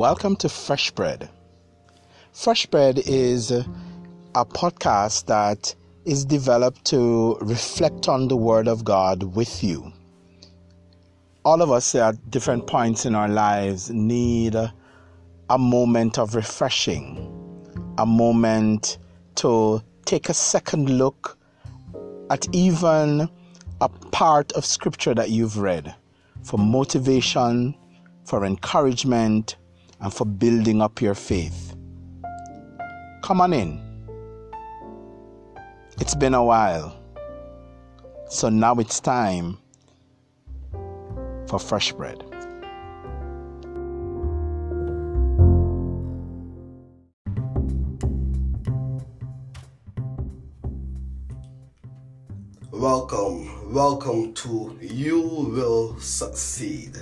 Welcome to Fresh Bread. Fresh Bread is a podcast that is developed to reflect on the Word of God with you. All of us at different points in our lives need a, moment of refreshing, a moment to take a second look at even a part of Scripture that you've read for motivation, for encouragement, and for building up your faith. Come on in. It's been a while. So now it's time for fresh bread. Welcome, welcome to You Will Succeed.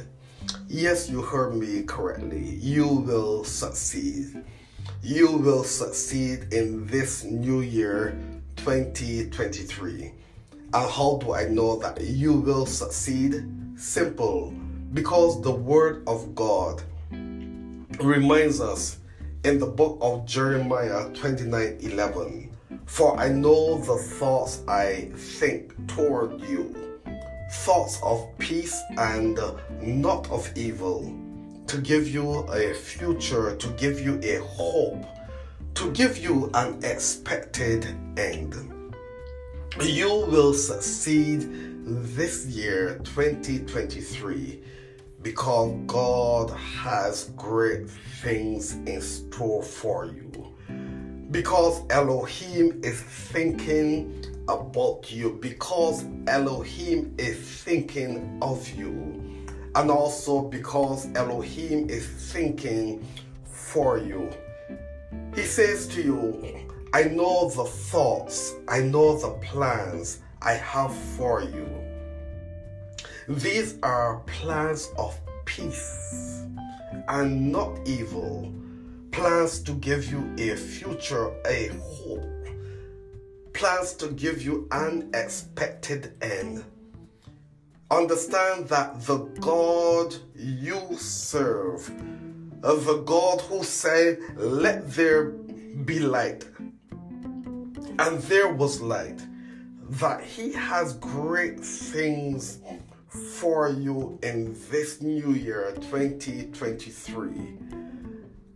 Yes, you heard me correctly. You will succeed. You will succeed in this new year 2023. And how do I know that you will succeed? Simple. Because the Word of God reminds us in the book of Jeremiah 29 11 For I know the thoughts I think toward you, thoughts of peace and uh, not of evil, to give you a future, to give you a hope to give you an expected end. You will succeed this year, 2023, because God has great things in store for you. Because Elohim is thinking about you, because Elohim is thinking of you, and also because Elohim is thinking for you. He says to you, I know the thoughts, I know the plans I have for you. These are plans of peace and not evil, plans to give you a future, a hope, plans to give you an expected end. Understand that the God you serve of the God who said, Let there be light. And there was light. That He has great things for you in this new year 2023.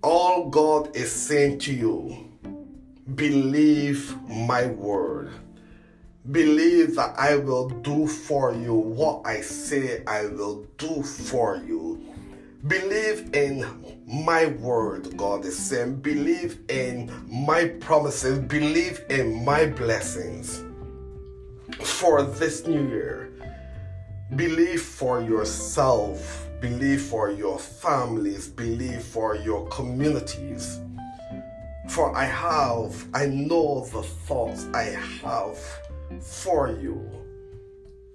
All God is saying to you, believe my word. Believe that I will do for you what I say I will do for you Believe in my word, God is saying. Believe in my promises. Believe in my blessings for this new year. Believe for yourself. Believe for your families. Believe for your communities. For I have, I know the thoughts I have for you.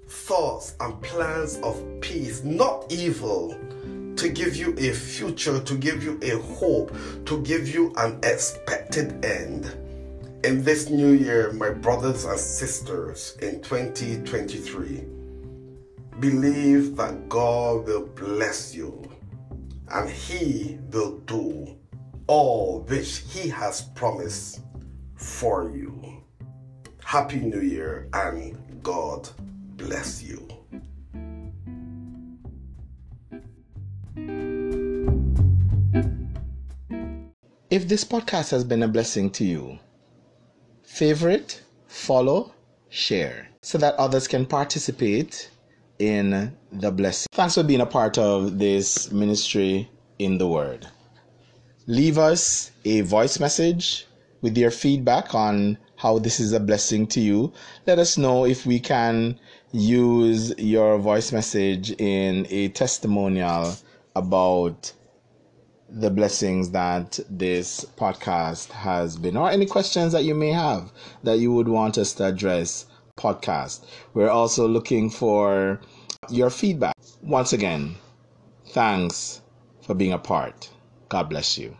Thoughts and plans of peace, not evil to give you a future, to give you a hope, to give you an expected end. In this new year, my brothers and sisters, in 2023, believe that God will bless you and He will do all which He has promised for you. Happy New Year and God bless you. If this podcast has been a blessing to you, favorite, follow, share so that others can participate in the blessing. Thanks for being a part of this ministry in the Word. Leave us a voice message with your feedback on how this is a blessing to you. Let us know if we can use your voice message in a testimonial about the blessings that this podcast has been, or any questions that you may have that you would want us to address. Podcast. We're also looking for your feedback. Once again, thanks for being a part. God bless you.